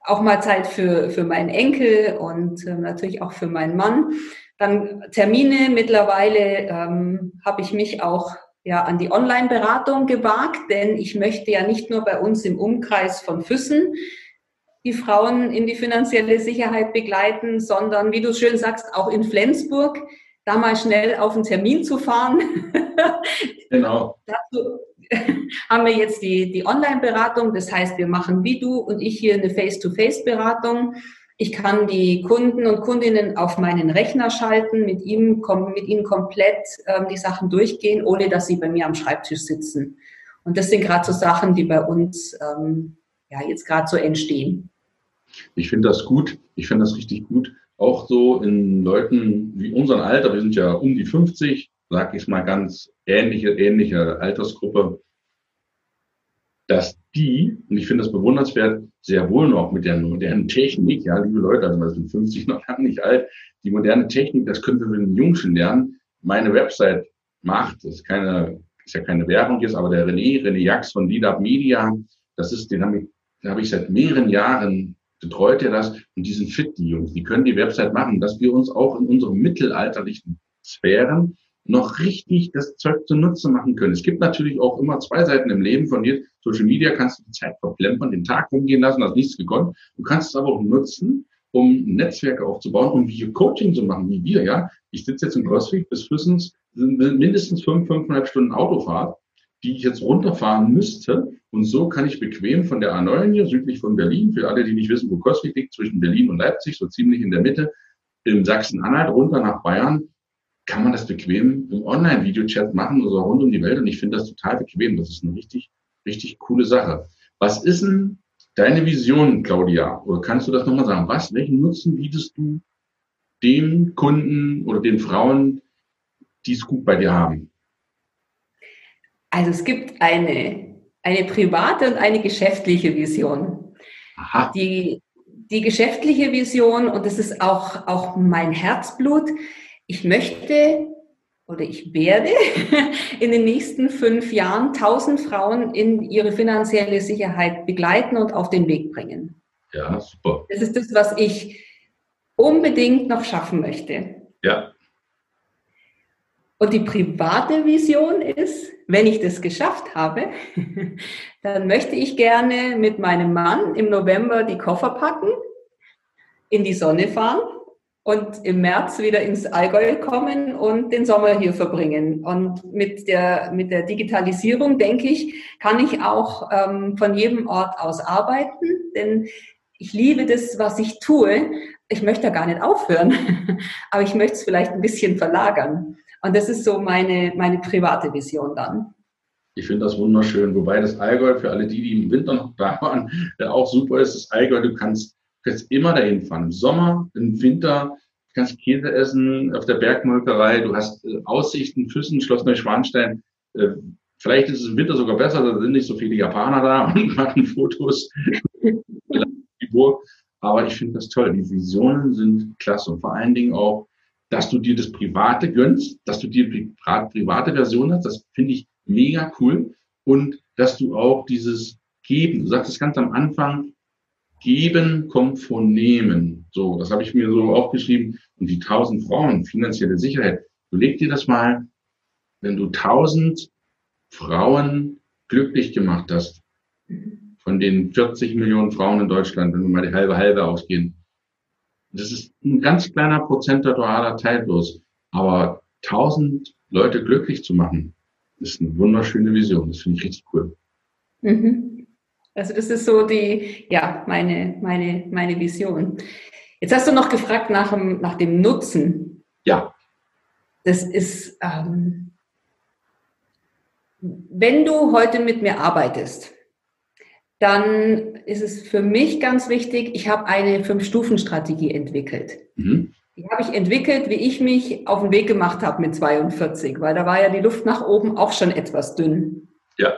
Speaker 3: auch mal Zeit für, für meinen Enkel und äh, natürlich auch für meinen Mann. Dann Termine. Mittlerweile ähm, habe ich mich auch ja, an die Online-Beratung gewagt, denn ich möchte ja nicht nur bei uns im Umkreis von Füssen die Frauen in die finanzielle Sicherheit begleiten, sondern, wie du schön sagst, auch in Flensburg, da mal schnell auf einen Termin zu fahren. Genau. Dazu haben wir jetzt die, die Online-Beratung. Das heißt, wir machen wie du und ich hier eine Face-to-Face-Beratung. Ich kann die Kunden und Kundinnen auf meinen Rechner schalten, mit, ihm, mit ihnen komplett ähm, die Sachen durchgehen, ohne dass sie bei mir am Schreibtisch sitzen. Und das sind gerade so Sachen, die bei uns ähm, ja, jetzt gerade so entstehen.
Speaker 2: Ich finde das gut. Ich finde das richtig gut. Auch so in Leuten wie unseren Alter, wir sind ja um die 50, sage ich mal ganz ähnliche, ähnliche Altersgruppe, dass die, und ich finde das bewundernswert, sehr wohl noch mit der modernen Technik, ja, liebe Leute, also wir sind 50 noch lange nicht alt, die moderne Technik, das können wir mit den Jungs schon lernen. Meine Website macht, das ist keine, ist ja keine Werbung jetzt, aber der René, René Jax von Lead Media, das ist, den habe ich, den habe ich seit mehreren Jahren betreut er das und die sind fit, die Jungs, die können die Website machen, dass wir uns auch in unseren mittelalterlichen Sphären noch richtig das Zeug zunutze machen können. Es gibt natürlich auch immer zwei Seiten im Leben von dir. Social Media kannst du die Zeit verplempern, den Tag rumgehen lassen, hast nichts gekonnt. Du kannst es aber auch nutzen, um Netzwerke aufzubauen, um Video-Coaching zu machen, wie wir, ja. Ich sitze jetzt in CrossFit bis Füssens, sind mindestens fünf, fünfeinhalb Stunden Autofahrt, die ich jetzt runterfahren müsste. Und so kann ich bequem von der A9 hier südlich von Berlin, für alle, die nicht wissen, wo CrossFit liegt, zwischen Berlin und Leipzig, so ziemlich in der Mitte, im Sachsen-Anhalt runter nach Bayern, kann man das bequem im Online-Video-Chat machen oder rund um die Welt. Und ich finde das total bequem. Das ist eine richtig, richtig coole Sache. Was ist denn deine Vision, Claudia? Oder kannst du das nochmal sagen? Was, welchen Nutzen bietest du den Kunden oder den Frauen, die es gut bei dir haben?
Speaker 3: Also es gibt eine, eine private und eine geschäftliche Vision. Aha. Die, die geschäftliche Vision, und das ist auch, auch mein Herzblut, ich möchte oder ich werde in den nächsten fünf Jahren tausend Frauen in ihre finanzielle Sicherheit begleiten und auf den Weg bringen.
Speaker 2: Ja, super.
Speaker 3: Das ist das, was ich unbedingt noch schaffen möchte.
Speaker 2: Ja.
Speaker 3: Und die private Vision ist, wenn ich das geschafft habe, dann möchte ich gerne mit meinem Mann im November die Koffer packen, in die Sonne fahren und im März wieder ins Allgäu kommen und den Sommer hier verbringen. Und mit der, mit der Digitalisierung, denke ich, kann ich auch ähm, von jedem Ort aus arbeiten, denn ich liebe das, was ich tue. Ich möchte da gar nicht aufhören, aber ich möchte es vielleicht ein bisschen verlagern. Und das ist so meine, meine private Vision dann.
Speaker 2: Ich finde das wunderschön, wobei das Allgäu für alle die, die im Winter noch da waren, auch super ist. Das Allgäu, du kannst kannst immer dahin fahren. Im Sommer, im Winter, du kannst Käse essen auf der Bergmolkerei, du hast äh, Aussichten, Füssen, Schloss Neuschwanstein. Äh, vielleicht ist es im Winter sogar besser, da sind nicht so viele Japaner da und machen Fotos. Aber ich finde das toll. Die Visionen sind klasse. Und vor allen Dingen auch, dass du dir das Private gönnst, dass du dir die private Version hast, das finde ich mega cool. Und dass du auch dieses Geben, du sagst es ganz am Anfang, Geben kommt von Nehmen. So, das habe ich mir so aufgeschrieben. Und die tausend Frauen, finanzielle Sicherheit. Überleg dir das mal, wenn du tausend Frauen glücklich gemacht hast, von den 40 Millionen Frauen in Deutschland, wenn wir mal die halbe halbe ausgehen. Das ist ein ganz kleiner prozentualer Teil bloß. Aber tausend Leute glücklich zu machen, ist eine wunderschöne Vision. Das finde ich richtig cool.
Speaker 3: Mhm. Also das ist so die, ja, meine, meine, meine Vision. Jetzt hast du noch gefragt nach dem, nach dem Nutzen.
Speaker 2: Ja.
Speaker 3: Das ist, ähm, wenn du heute mit mir arbeitest, dann ist es für mich ganz wichtig, ich habe eine Fünf-Stufen-Strategie entwickelt. Mhm. Die habe ich entwickelt, wie ich mich auf den Weg gemacht habe mit 42, weil da war ja die Luft nach oben auch schon etwas dünn.
Speaker 2: Ja.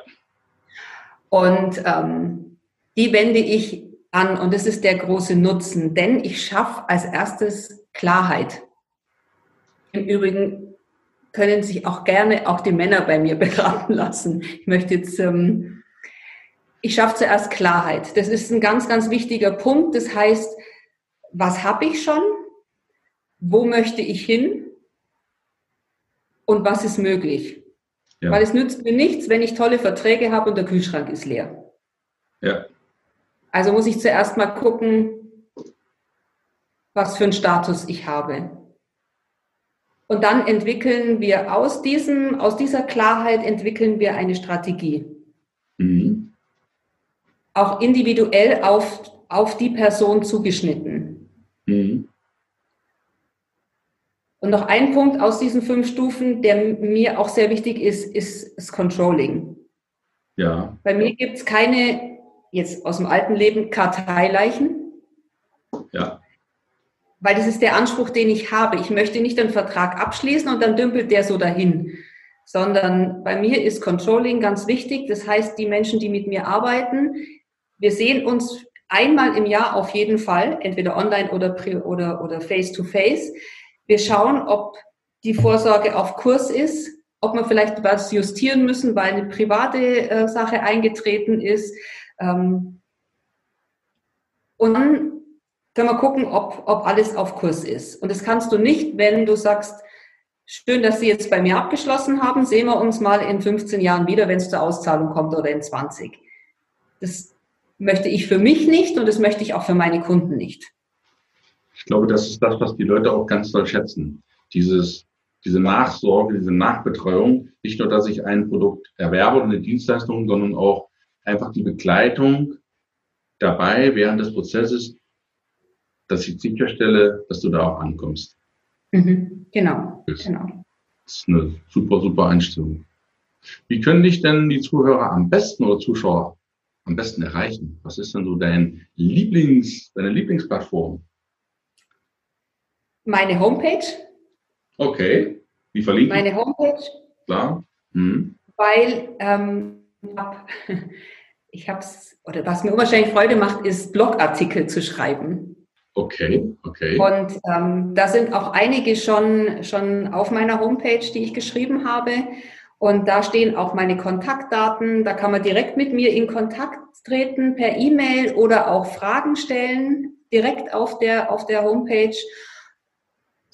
Speaker 3: Und ähm, die wende ich an und das ist der große Nutzen, denn ich schaffe als erstes Klarheit. Im Übrigen können sich auch gerne auch die Männer bei mir beraten lassen. Ich möchte jetzt, ähm, ich schaffe zuerst Klarheit. Das ist ein ganz, ganz wichtiger Punkt. Das heißt, was habe ich schon? Wo möchte ich hin? Und was ist möglich? Ja. Weil es nützt mir nichts, wenn ich tolle Verträge habe und der Kühlschrank ist leer.
Speaker 2: Ja.
Speaker 3: Also muss ich zuerst mal gucken, was für einen Status ich habe. Und dann entwickeln wir aus diesem, aus dieser Klarheit entwickeln wir eine Strategie. Mhm. Auch individuell auf, auf die Person zugeschnitten. Mhm. Und noch ein Punkt aus diesen fünf Stufen, der mir auch sehr wichtig ist, ist das Controlling.
Speaker 2: Ja.
Speaker 3: Bei mir gibt es keine, jetzt aus dem alten Leben, Karteileichen.
Speaker 2: Ja.
Speaker 3: Weil das ist der Anspruch, den ich habe. Ich möchte nicht einen Vertrag abschließen und dann dümpelt der so dahin. Sondern bei mir ist Controlling ganz wichtig. Das heißt, die Menschen, die mit mir arbeiten, wir sehen uns einmal im Jahr auf jeden Fall, entweder online oder, oder, oder face to face. Wir schauen, ob die Vorsorge auf Kurs ist, ob wir vielleicht was justieren müssen, weil eine private äh, Sache eingetreten ist. Ähm, und dann können wir gucken, ob, ob alles auf Kurs ist. Und das kannst du nicht, wenn du sagst, schön, dass Sie jetzt bei mir abgeschlossen haben. Sehen wir uns mal in 15 Jahren wieder, wenn es zur Auszahlung kommt oder in 20. Das möchte ich für mich nicht und das möchte ich auch für meine Kunden nicht.
Speaker 2: Ich glaube, das ist das, was die Leute auch ganz toll schätzen. Dieses, diese Nachsorge, diese Nachbetreuung. Nicht nur, dass ich ein Produkt erwerbe oder eine Dienstleistung, sondern auch einfach die Begleitung dabei während des Prozesses, dass ich sicherstelle, dass du da auch ankommst.
Speaker 3: Mhm, genau, das genau.
Speaker 2: Das ist eine super, super Einstellung. Wie können dich denn die Zuhörer am besten oder Zuschauer am besten erreichen? Was ist denn so dein Lieblings, deine Lieblingsplattform?
Speaker 3: Meine Homepage.
Speaker 2: Okay. Wie verlinkt?
Speaker 3: Meine Homepage.
Speaker 2: Klar. Hm.
Speaker 3: Weil ähm, ich habe es, oder was mir unwahrscheinlich Freude macht, ist Blogartikel zu schreiben.
Speaker 2: Okay, okay.
Speaker 3: Und ähm, da sind auch einige schon, schon auf meiner Homepage, die ich geschrieben habe. Und da stehen auch meine Kontaktdaten. Da kann man direkt mit mir in Kontakt treten per E-Mail oder auch Fragen stellen direkt auf der, auf der Homepage.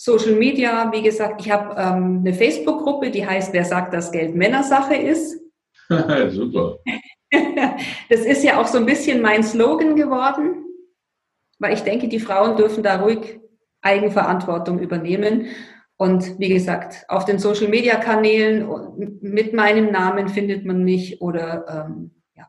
Speaker 3: Social Media, wie gesagt, ich habe ähm, eine Facebook-Gruppe, die heißt Wer sagt, dass Geld Männersache ist.
Speaker 2: Super.
Speaker 3: das ist ja auch so ein bisschen mein Slogan geworden, weil ich denke, die Frauen dürfen da ruhig Eigenverantwortung übernehmen. Und wie gesagt, auf den Social Media Kanälen mit meinem Namen findet man mich oder ähm, ja.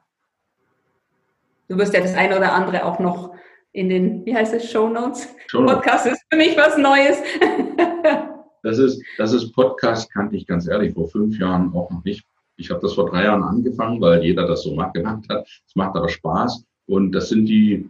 Speaker 3: Du wirst ja das eine oder andere auch noch in den, wie heißt es, Show Notes? Podcast ist für mich was Neues.
Speaker 2: das ist, das ist Podcast, kannte ich ganz ehrlich vor fünf Jahren auch noch nicht. Ich habe das vor drei Jahren angefangen, weil jeder das so gemacht hat. Es macht aber Spaß. Und das sind die,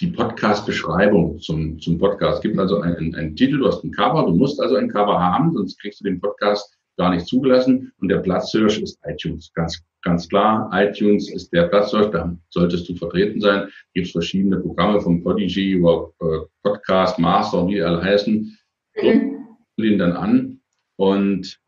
Speaker 2: die Podcast-Beschreibung zum, zum Podcast. Es gibt also einen, einen Titel, du hast ein Cover, du musst also ein Cover haben, sonst kriegst du den Podcast gar nicht zugelassen. Und der Platzhirsch ist iTunes. Ganz, ganz klar, iTunes ist der Platzhirsch, da solltest du vertreten sein. Gibt es verschiedene Programme vom Podigy über äh, Podcast, Master, wie die alle heißen. Mhm. den dann an. Und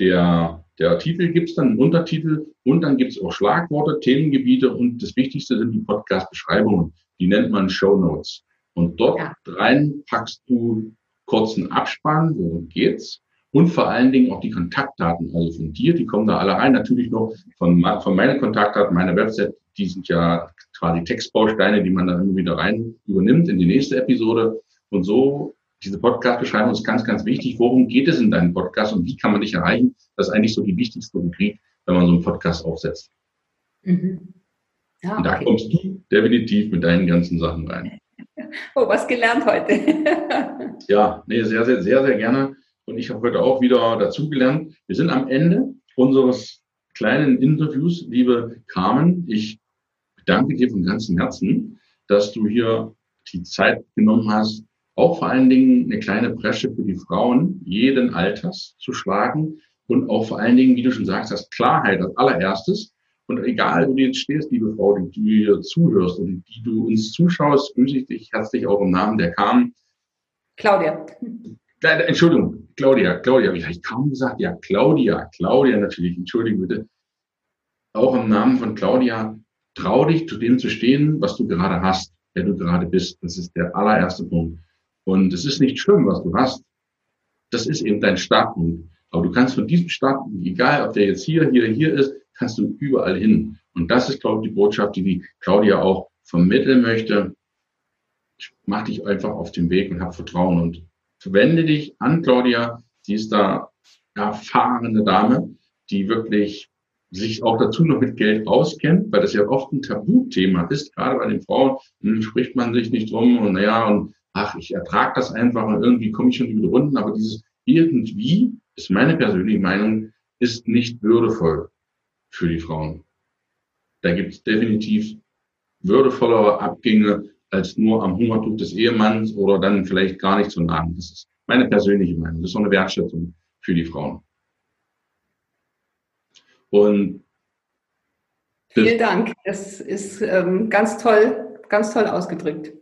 Speaker 2: der, der Titel gibt es dann, einen Untertitel und dann gibt es auch Schlagworte, Themengebiete und das Wichtigste sind die Podcast-Beschreibungen. Die nennt man Show Notes. Und dort ja. rein packst du kurzen Abspann, worum geht's, und vor allen Dingen auch die Kontaktdaten, also von dir, die kommen da alle rein. Natürlich noch von, von meinen Kontaktdaten, meiner Website, die sind ja quasi Textbausteine, die man dann immer wieder rein übernimmt in die nächste Episode. Und so, diese Podcast-Beschreibung ist ganz, ganz wichtig. Worum geht es in deinem Podcast und wie kann man dich erreichen? Das ist eigentlich so die wichtigste Rubrik, wenn man so einen Podcast aufsetzt. Mhm. Ja, und da okay. kommst du definitiv mit deinen ganzen Sachen rein.
Speaker 3: Oh, was gelernt heute.
Speaker 2: ja, nee, sehr, sehr, sehr, sehr gerne. Und ich habe heute auch wieder dazugelernt. Wir sind am Ende unseres kleinen Interviews, liebe Carmen. Ich bedanke dir von ganzem Herzen, dass du hier die Zeit genommen hast, auch vor allen Dingen eine kleine Bresche für die Frauen jeden Alters zu schlagen und auch vor allen Dingen, wie du schon sagst, das Klarheit als allererstes. Und egal, wo du jetzt stehst, liebe Frau, die du hier zuhörst und die du uns zuschaust, grüße ich dich herzlich auch im Namen der Carmen.
Speaker 3: Claudia.
Speaker 2: Entschuldigung, Claudia, Claudia, habe ich kaum gesagt? Ja, Claudia, Claudia natürlich, entschuldigung bitte. Auch im Namen von Claudia, trau dich, zu dem zu stehen, was du gerade hast, wer du gerade bist. Das ist der allererste Punkt. Und es ist nicht schlimm, was du hast. Das ist eben dein Startpunkt. Aber du kannst von diesem Startpunkt, egal ob der jetzt hier, hier, hier ist, kannst du überall hin. Und das ist, glaube ich, die Botschaft, die die Claudia auch vermitteln möchte. Mach dich einfach auf den Weg und hab Vertrauen und wende dich an Claudia. Sie ist da erfahrene Dame, die wirklich sich auch dazu noch mit Geld auskennt, weil das ja oft ein Tabuthema ist, gerade bei den Frauen, hm, spricht man sich nicht drum und naja, und ach, ich ertrage das einfach und irgendwie komme ich schon über die Runden, aber dieses irgendwie, ist meine persönliche Meinung, ist nicht würdevoll für die Frauen. Da gibt es definitiv würdevollere Abgänge als nur am Hungertuch des Ehemanns oder dann vielleicht gar nicht zu nahen. Das ist meine persönliche Meinung. Das ist so eine Wertschätzung für die Frauen.
Speaker 3: Und Vielen Dank. Das ist ähm, ganz toll, ganz toll ausgedrückt.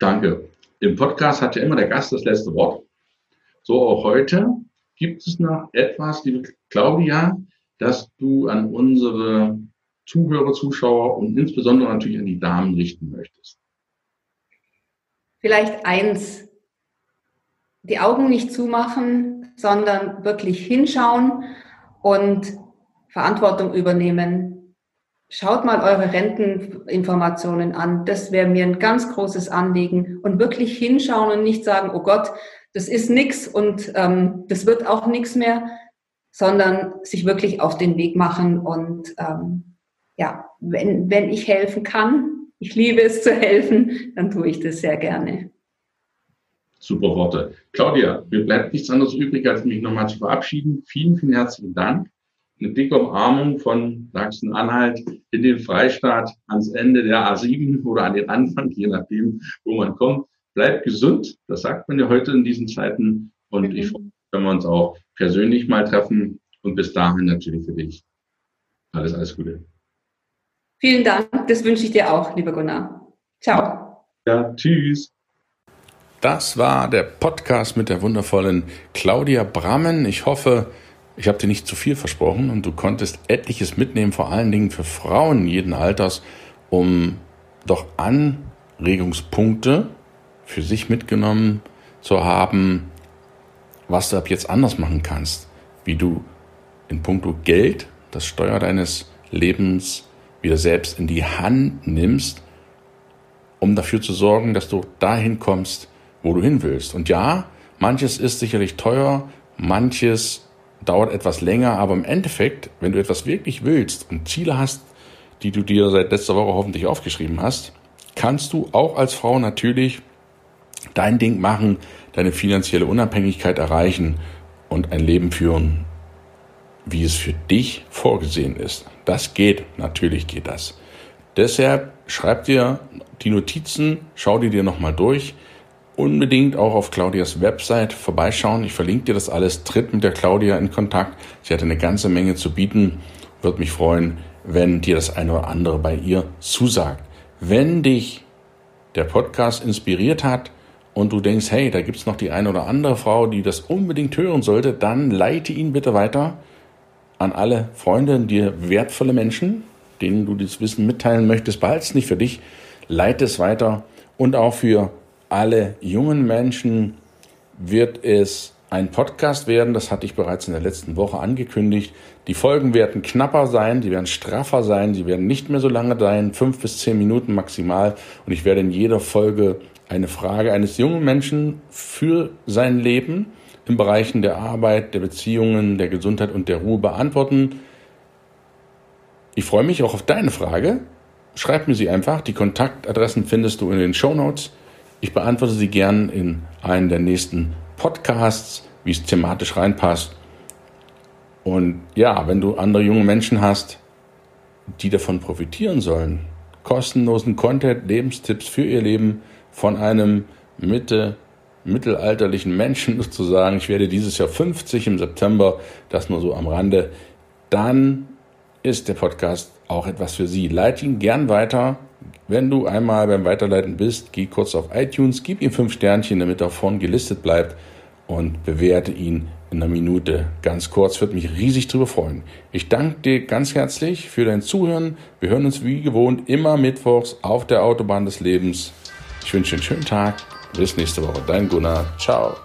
Speaker 2: Danke. Im Podcast hat ja immer der Gast das letzte Wort. So auch heute. Gibt es noch etwas, liebe Claudia, dass du an unsere Zuhörer, Zuschauer und insbesondere natürlich an die Damen richten möchtest?
Speaker 3: Vielleicht eins. die Augen nicht zumachen, sondern wirklich hinschauen und Verantwortung übernehmen. Schaut mal eure Renteninformationen an. Das wäre mir ein ganz großes Anliegen. Und wirklich hinschauen und nicht sagen, oh Gott, das ist nix und ähm, das wird auch nichts mehr, sondern sich wirklich auf den Weg machen und ähm, ja, wenn, wenn ich helfen kann, ich liebe es zu helfen, dann tue ich das sehr gerne.
Speaker 4: Super Worte. Claudia, mir bleibt nichts anderes übrig, als mich nochmal zu verabschieden. Vielen, vielen herzlichen Dank. Eine dicke Umarmung von Sachsen-Anhalt in den Freistaat ans Ende der A7 oder an den Anfang, je nachdem, wo man kommt. Bleibt gesund, das sagt man ja heute in diesen Zeiten. Und mhm. ich freue mich, wenn wir uns auch persönlich mal treffen. Und bis dahin natürlich für dich. Alles, alles Gute.
Speaker 3: Vielen Dank, das wünsche ich dir auch, lieber Gunnar. Ciao.
Speaker 4: Ja, tschüss.
Speaker 2: Das war der Podcast mit der wundervollen Claudia Brammen. Ich hoffe, ich habe dir nicht zu viel versprochen und du konntest etliches mitnehmen, vor allen Dingen für Frauen jeden Alters, um doch Anregungspunkte für sich mitgenommen zu haben, was du ab jetzt anders machen kannst, wie du in puncto Geld das Steuer deines Lebens wieder selbst in die Hand nimmst, um dafür zu sorgen, dass du dahin kommst, wo du hin willst. Und ja, manches ist sicherlich teuer, manches dauert etwas länger, aber im Endeffekt, wenn du etwas wirklich willst und Ziele hast, die du dir seit letzter Woche hoffentlich aufgeschrieben hast, kannst du auch als Frau natürlich dein Ding machen, deine finanzielle Unabhängigkeit erreichen und ein Leben führen, wie es für dich vorgesehen ist. Das geht, natürlich geht das. Deshalb schreib dir die Notizen, schau die dir nochmal durch. Unbedingt auch auf Claudias Website vorbeischauen. Ich verlinke dir das alles. Tritt mit der Claudia in Kontakt. Sie hat eine ganze Menge zu bieten. Würde mich freuen, wenn dir das eine oder andere bei ihr zusagt. Wenn dich der Podcast inspiriert hat und du denkst, hey, da gibt es noch die eine oder andere Frau, die das unbedingt hören sollte, dann leite ihn bitte weiter an alle Freunde, dir wertvolle Menschen, denen du das Wissen mitteilen möchtest. Behalte es nicht für dich, leite es weiter. Und auch für alle jungen Menschen wird es ein Podcast werden. Das hatte ich bereits in der letzten Woche angekündigt. Die Folgen werden knapper sein, die werden straffer sein, sie werden nicht mehr so lange sein, fünf bis zehn Minuten maximal. Und ich werde in jeder Folge eine Frage eines jungen Menschen für sein Leben in Bereichen der Arbeit, der Beziehungen, der Gesundheit und der Ruhe beantworten. Ich freue mich auch auf deine Frage. Schreib mir sie einfach. Die Kontaktadressen findest du in den Show Notes. Ich beantworte sie gern in einem der nächsten Podcasts, wie es thematisch reinpasst. Und ja, wenn du andere junge Menschen hast, die davon profitieren sollen, kostenlosen Content, Lebenstipps für ihr Leben von einem Mitte mittelalterlichen Menschen sozusagen, ich werde dieses Jahr 50 im September, das nur so am Rande, dann ist der Podcast auch etwas für Sie. Leite ihn gern weiter. Wenn du einmal beim Weiterleiten bist, geh kurz auf iTunes, gib ihm fünf Sternchen, damit er vorn gelistet bleibt und bewerte ihn in einer Minute ganz kurz. Würde mich riesig darüber freuen. Ich danke dir ganz herzlich für dein Zuhören. Wir hören uns wie gewohnt immer mittwochs auf der Autobahn des Lebens. Ich wünsche einen schönen Tag bis nächste Woche. Dein Gunnar. Ciao.